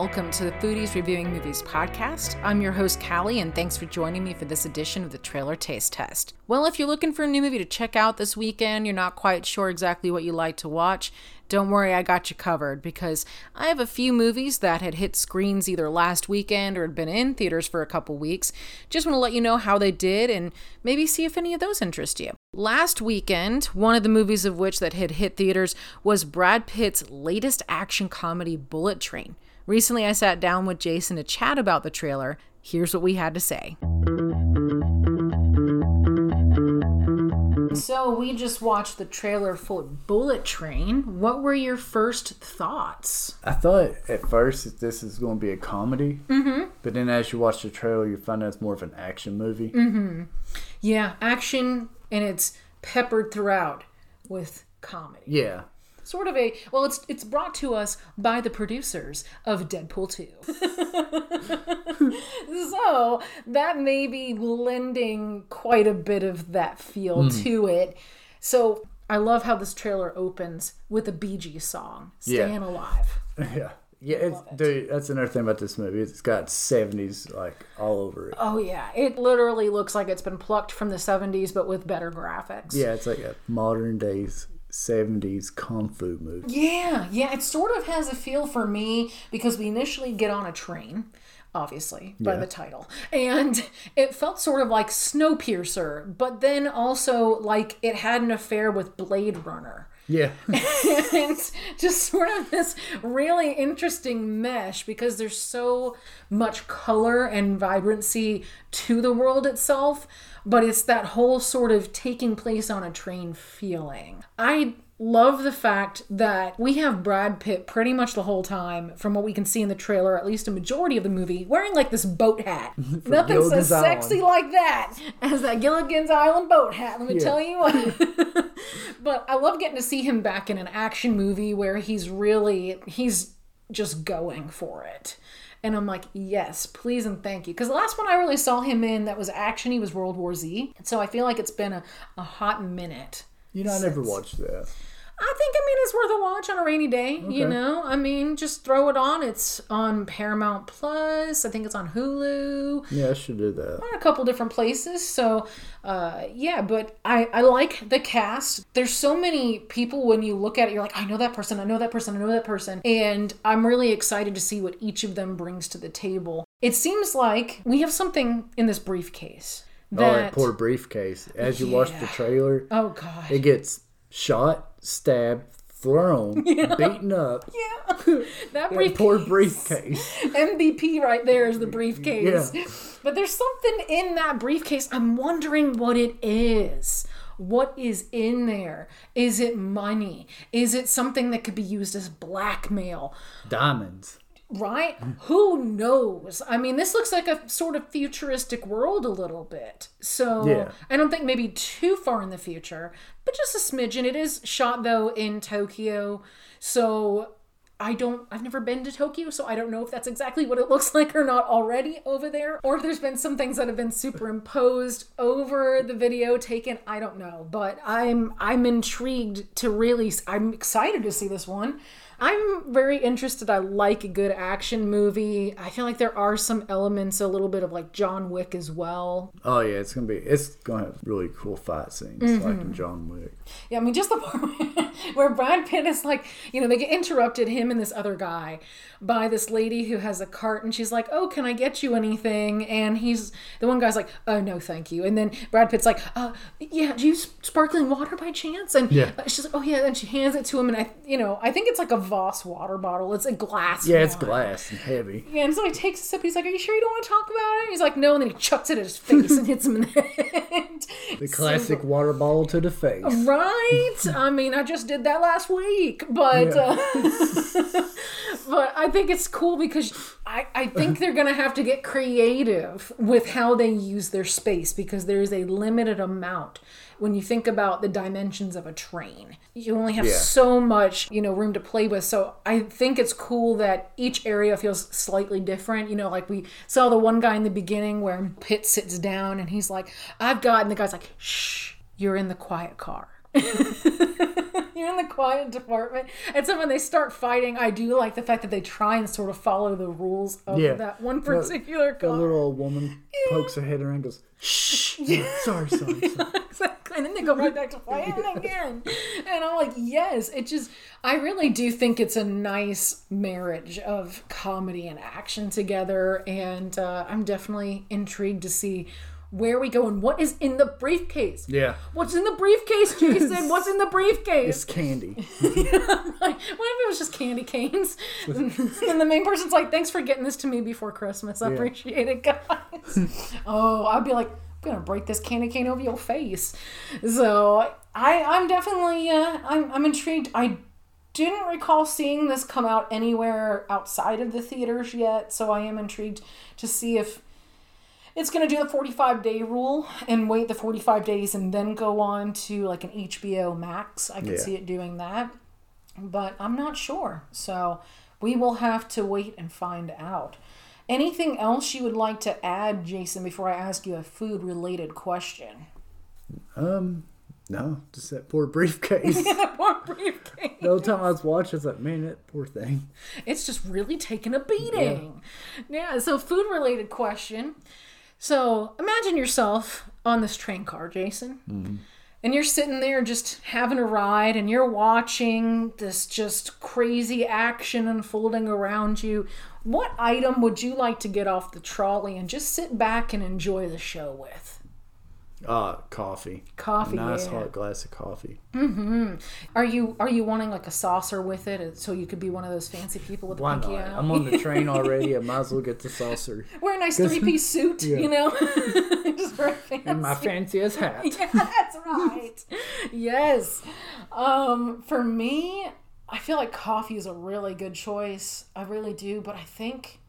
welcome to the Foodies Reviewing Movies podcast. I'm your host, Callie, and thanks for joining me for this edition of the Trailer Taste Test. Well, if you're looking for a new movie to check out this weekend, you're not quite sure exactly what you like to watch, don't worry, I got you covered because I have a few movies that had hit screens either last weekend or had been in theaters for a couple weeks. Just want to let you know how they did and maybe see if any of those interest you. Last weekend, one of the movies of which that had hit theaters was Brad Pitt's latest action comedy Bullet Train. Recently, I sat down with Jason to chat about the trailer. Here's what we had to say. So we just watched the trailer for Bullet Train. What were your first thoughts? I thought at first that this is going to be a comedy, mm-hmm. but then as you watch the trailer, you find out it's more of an action movie. Mm-hmm. Yeah, action, and it's peppered throughout with comedy. Yeah, sort of a well it's it's brought to us by the producers of Deadpool 2. so, that may be lending quite a bit of that feel mm. to it. So, I love how this trailer opens with a Bee Gees song, "Staying yeah. Alive." Yeah. Yeah, it's, it. dude, that's another thing about this movie. It's got 70s like all over it. Oh yeah, it literally looks like it's been plucked from the 70s but with better graphics. Yeah, it's like a modern days 70s kung fu movie. Yeah, yeah, it sort of has a feel for me because we initially get on a train, obviously, by yeah. the title. And it felt sort of like Snowpiercer, but then also like it had an affair with Blade Runner. Yeah. and just sort of this really interesting mesh because there's so much color and vibrancy to the world itself but it's that whole sort of taking place on a train feeling. I love the fact that we have Brad Pitt pretty much the whole time, from what we can see in the trailer, at least a majority of the movie, wearing like this boat hat. Nothing so sexy like that as that Gilligan's Island boat hat. Let me yeah. tell you what. but I love getting to see him back in an action movie where he's really he's just going for it. And I'm like, yes, please and thank you. Because the last one I really saw him in that was action, he was World War Z. And so I feel like it's been a, a hot minute. You know. I never watched that. I think I mean it's worth a watch on a rainy day. Okay. You know, I mean, just throw it on. It's on Paramount Plus. I think it's on Hulu. Yeah, I should do that. On a couple different places. So, uh, yeah, but I I like the cast. There's so many people when you look at it, you're like, I know that person. I know that person. I know that person. And I'm really excited to see what each of them brings to the table. It seems like we have something in this briefcase. That, oh, poor briefcase. As you yeah. watch the trailer, oh god, it gets shot, stabbed, thrown, yeah. beaten up. Yeah. That briefcase. poor briefcase. MVP right there is the briefcase. Yeah. But there's something in that briefcase. I'm wondering what it is. What is in there? Is it money? Is it something that could be used as blackmail? Diamonds right? Who knows? I mean, this looks like a sort of futuristic world a little bit. So yeah. I don't think maybe too far in the future, but just a smidgen. It is shot though in Tokyo. So I don't I've never been to Tokyo, so I don't know if that's exactly what it looks like or not already over there or if there's been some things that have been superimposed over the video taken. I don't know, but I'm I'm intrigued to really I'm excited to see this one. I'm very interested. I like a good action movie. I feel like there are some elements, a little bit of like John Wick as well. Oh yeah, it's gonna be. It's gonna have really cool fight scenes mm-hmm. like in John Wick. Yeah, I mean just the part where Brad Pitt is like, you know, they get interrupted him and this other guy by this lady who has a cart, and she's like, "Oh, can I get you anything?" And he's the one guy's like, "Oh no, thank you." And then Brad Pitt's like, "Uh, yeah, do you sparkling water by chance?" And yeah. she's like, "Oh yeah," and she hands it to him, and I, you know, I think it's like a Voss water bottle. It's a glass. Yeah, it's glass and heavy. Yeah, and so he takes a sip. He's like, "Are you sure you don't want to talk about it?" He's like, "No," and then he chucks it at his face and hits him in the head. The classic so, water bottle to the face. Right. I mean, I just did that last week, but yeah. uh, but I think it's cool because I I think they're gonna have to get creative with how they use their space because there is a limited amount when you think about the dimensions of a train. You only have yeah. so much, you know, room to play with. So I think it's cool that each area feels slightly different. You know, like we saw the one guy in the beginning where Pitt sits down and he's like, I've got, and the guy's like, shh, you're in the quiet car. you you're in the quiet department, and so when they start fighting, I do like the fact that they try and sort of follow the rules of Yeah. that one particular The car. little old woman pokes her head around and goes, shh. Sorry, sorry, sorry. exactly. And then they go right back to fighting again. And I'm like, yes, it just, I really do think it's a nice marriage of comedy and action together. And uh, I'm definitely intrigued to see where are we go and what is in the briefcase. Yeah. What's in the briefcase, Jason? What's in the briefcase? It's candy. Like, what if it was just candy canes? and the main person's like, thanks for getting this to me before Christmas. I appreciate it, guys. oh, I'd be like, I'm gonna break this candy cane over your face. So I, I'm definitely, uh, I'm, I'm intrigued. I didn't recall seeing this come out anywhere outside of the theaters yet, so I am intrigued to see if it's going to do the 45 day rule and wait the 45 days and then go on to like an HBO Max. I can Yeah. see it doing that, but I'm not sure. So we will have to wait and find out. Anything else you would like to add, Jason, before I ask you a food related question? Um, no, just that poor briefcase. Poor briefcase. the whole time I was watching, I was like, man, that poor thing. It's just really taking a beating. Yeah, Yeah, so food related question. So imagine yourself on this train car, Jason. Mm-hmm. And you're sitting there just having a ride and you're watching this just crazy action unfolding around you. What item would you like to get off the trolley and just sit back and enjoy the show with? Ah, coffee. Coffee, Nice yeah. hot glass of coffee. Are you are you wanting like a saucer with it so you could be one of those fancy people with the Why pinky not? out? I'm on the train already. I might as well get the saucer. Wear a nice three piece suit, Yeah. you know? Just very fancy. And my fanciest hat. yeah, that's right. yes. Um, for me, I feel like coffee is a really good choice. I really do, but I think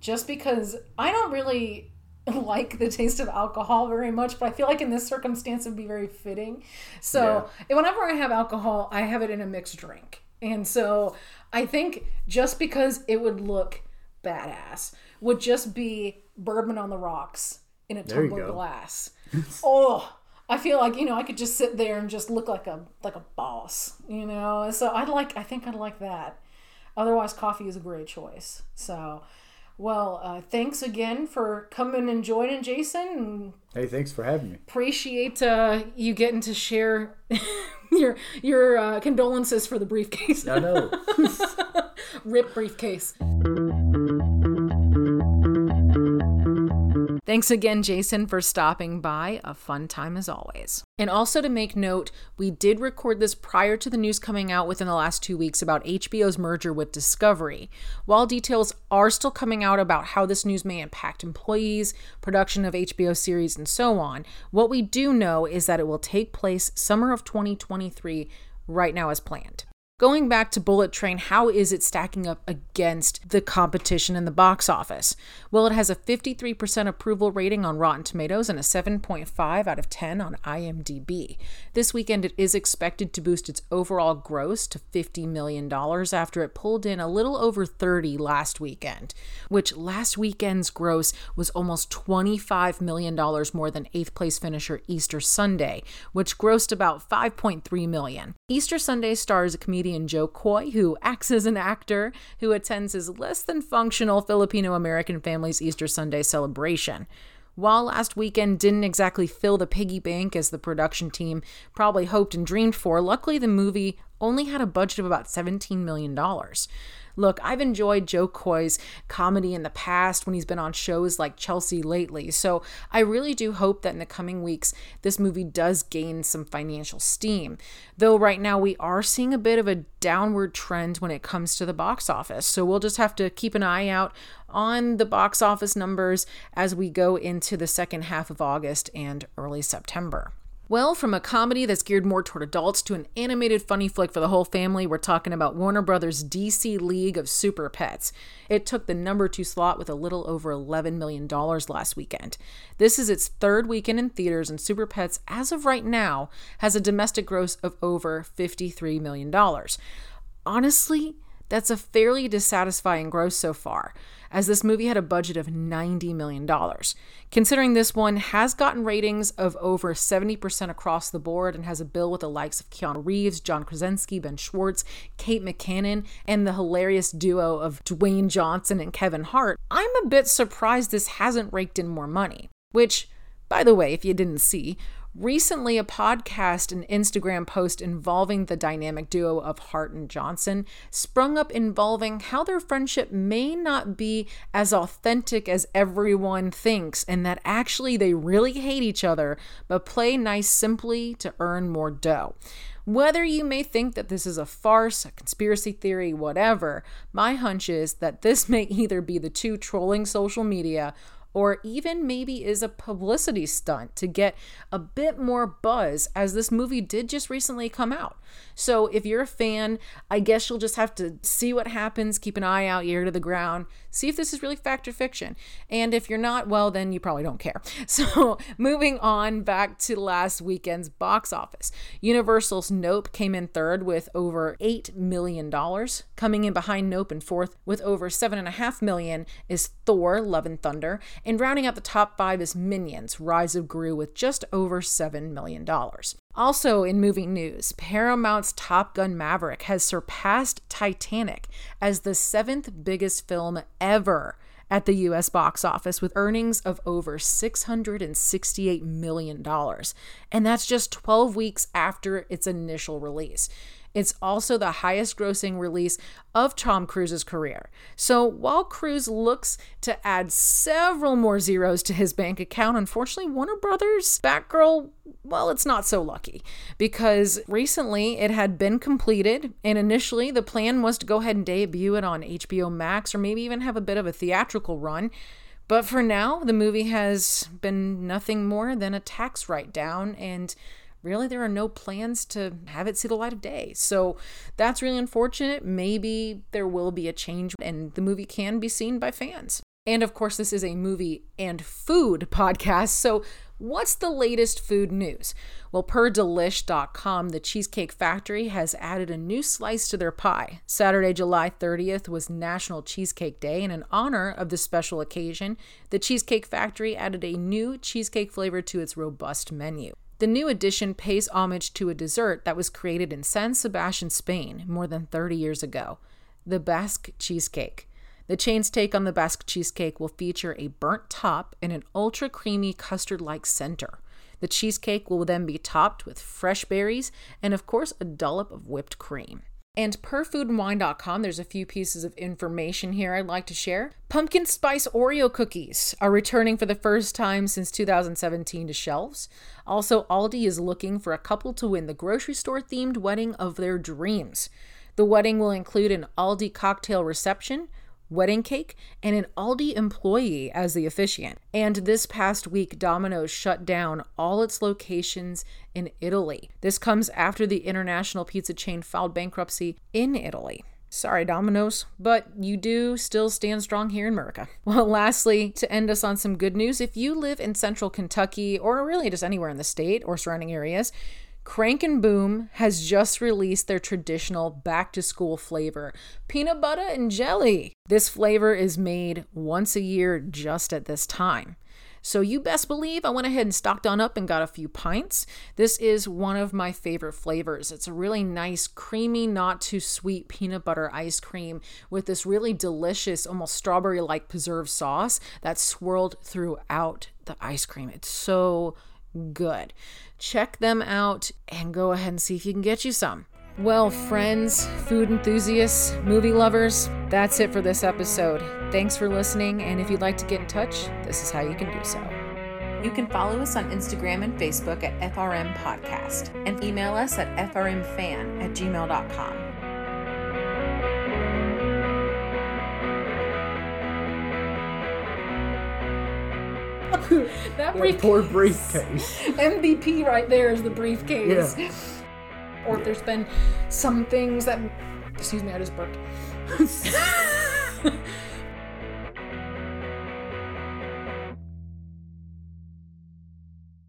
just because I don't really like the taste of alcohol very much, but I feel like in this circumstance it would be very fitting. So whenever I have alcohol, I have it in a mixed drink. And so I think just because it would look badass would just be bourbon on the rocks in a tumbler glass. oh, I feel like you know I could just sit there and just look like a like a boss, you know. So I'd like I think I'd like that. Otherwise, coffee is a great choice. So, well, uh, thanks again for coming and joining, Jason. Hey, thanks for having me. appreciate uh, you getting to share your your uh, condolences for the briefcase. I know. Rip briefcase. Thanks again, Jason, for stopping by. A fun time as always. And also to make note, we did record this prior to the news coming out within the last two weeks about HBO's merger with Discovery. While details are still coming out about how this news may impact employees, production of HBO series, and so on, what we do know is that it will take place summer of 2023 right now as planned. Going back to Bullet Train, how is it stacking up against the competition in the box office? Well, it has a 53% approval rating on Rotten Tomatoes and a 7.5 out of 10 on IMDb. This weekend, it is expected to boost its overall gross to $50 million after it pulled in a little over 30 last weekend, which last weekend's gross was almost $25 million more than eighth place finisher Easter Sunday, which grossed about 5.3 million. Easter Sunday stars comedian Jo Koy, who acts as an actor who attends his less than functional Filipino American family's Easter Sunday celebration. While last weekend didn't exactly fill the piggy bank as the production team probably hoped and dreamed for, luckily the movie only had a budget of about $17 million. Look, I've enjoyed Jo Koy's comedy in the past when he's been on shows like Chelsea Lately, so I really do hope that in the coming weeks this movie does gain some financial steam. Though right now we are seeing a bit of a downward trend when it comes to the box office, so we'll just have to keep an eye out on the box office numbers as we go into the second half of August and early September. Well, from a comedy that's geared more toward adults to an animated funny flick for the whole family, we're talking about Warner Brothers' DC League of Super Pets. It took the number two slot with a little over $11 million last weekend. This is its third weekend in theaters, and Super Pets, as of right now, has a domestic gross of over $53 million. Honestly, That's a fairly dissatisfying gross so far, as this movie had a budget of $90 million. Considering this one has gotten ratings of over 70% across the board and has a bill with the likes of Keanu Reeves, John Krasinski, Ben Schwartz, Kate McKinnon, and the hilarious duo of Dwayne Johnson and Kevin Hart, I'm a bit surprised this hasn't raked in more money. Which, by the way, if you didn't see, Recently, a podcast and Instagram post involving the dynamic duo of Hart and Johnson sprung up involving how their friendship may not be as authentic as everyone thinks, and that actually they really hate each other but play nice simply to earn more dough. Whether you may think that this is a farce, a conspiracy theory, whatever, my hunch is that this may either be the two trolling social media or even maybe is a publicity stunt to get a bit more buzz as this movie did just recently come out. So if you're a fan, I guess you'll just have to see what happens, keep an eye out, ear to the ground, see if this is really fact or fiction. And if you're not, well, then you probably don't care. So moving on back to last weekend's box office. Universal's Nope came in third with over $8 million. Coming in behind Nope in fourth with over 7.5 million is Thor, Love and Thunder. And rounding out the top five is Minions, Rise of Gru with just over $7 million. Also, in movie news, Paramount's Top Gun Maverick has surpassed Titanic as the seventh biggest film ever at the US box office with earnings of over $668 million. And that's just 12 weeks after its initial release. It's also the highest grossing release of Tom Cruise's career. So while Cruise looks to add several more zeros to his bank account, unfortunately, Warner Brothers Batgirl, well, it's not so lucky because recently it had been completed, and initially the plan was to go ahead and debut it on HBO Max or maybe even have a bit of a theatrical run. But for now, the movie has been nothing more than a tax write down and really there are no plans to have it see the light of day. So that's really unfortunate. Maybe there will be a change and the movie can be seen by fans. And of course, this is a movie and food podcast. So, what's the latest food news? Well, per delish.com, the Cheesecake Factory has added a new slice to their pie. Saturday, July 30th was National Cheesecake Day, and in honor of this special occasion, the Cheesecake Factory added a new cheesecake flavor to its robust menu. The new edition pays homage to a dessert that was created in San Sebastian, Spain, more than 30 years ago the Basque cheesecake. The chain's take on the Basque cheesecake will feature a burnt top and an ultra creamy custard like center. The cheesecake will then be topped with fresh berries and, of course, a dollop of whipped cream. And per foodandwine.com, there's a few pieces of information here I'd like to share. Pumpkin spice Oreo cookies are returning for the first time since 2017 to shelves. Also, Aldi is looking for a couple to win the grocery store themed wedding of their dreams. The wedding will include an Aldi cocktail reception, wedding cake, and an Aldi employee as the officiant. And this past week, Domino's shut down all its locations in Italy. This comes after the international pizza chain filed bankruptcy in Italy. Sorry, Domino's, but you do still stand strong here in America. Well, lastly, to end us on some good news, if you live in central Kentucky or really just anywhere in the state or surrounding areas, Crank and Boom has just released their traditional back to school flavor peanut butter and jelly. This flavor is made once a year just at this time. So, you best believe I went ahead and stocked on up and got a few pints. This is one of my favorite flavors. It's a really nice, creamy, not too sweet peanut butter ice cream with this really delicious, almost strawberry like preserved sauce that's swirled throughout the ice cream. It's so good. Check them out and go ahead and see if you can get you some. Well, friends, food enthusiasts, movie lovers, that's it for this episode. Thanks for listening, and if you'd like to get in touch, this is how you can do so. You can follow us on Instagram and Facebook at FRM Podcast and email us at frmfan at gmail.com. that brief- poor briefcase. MVP right there is the briefcase. Yeah. Or if there's been some things that, excuse me, I just burped.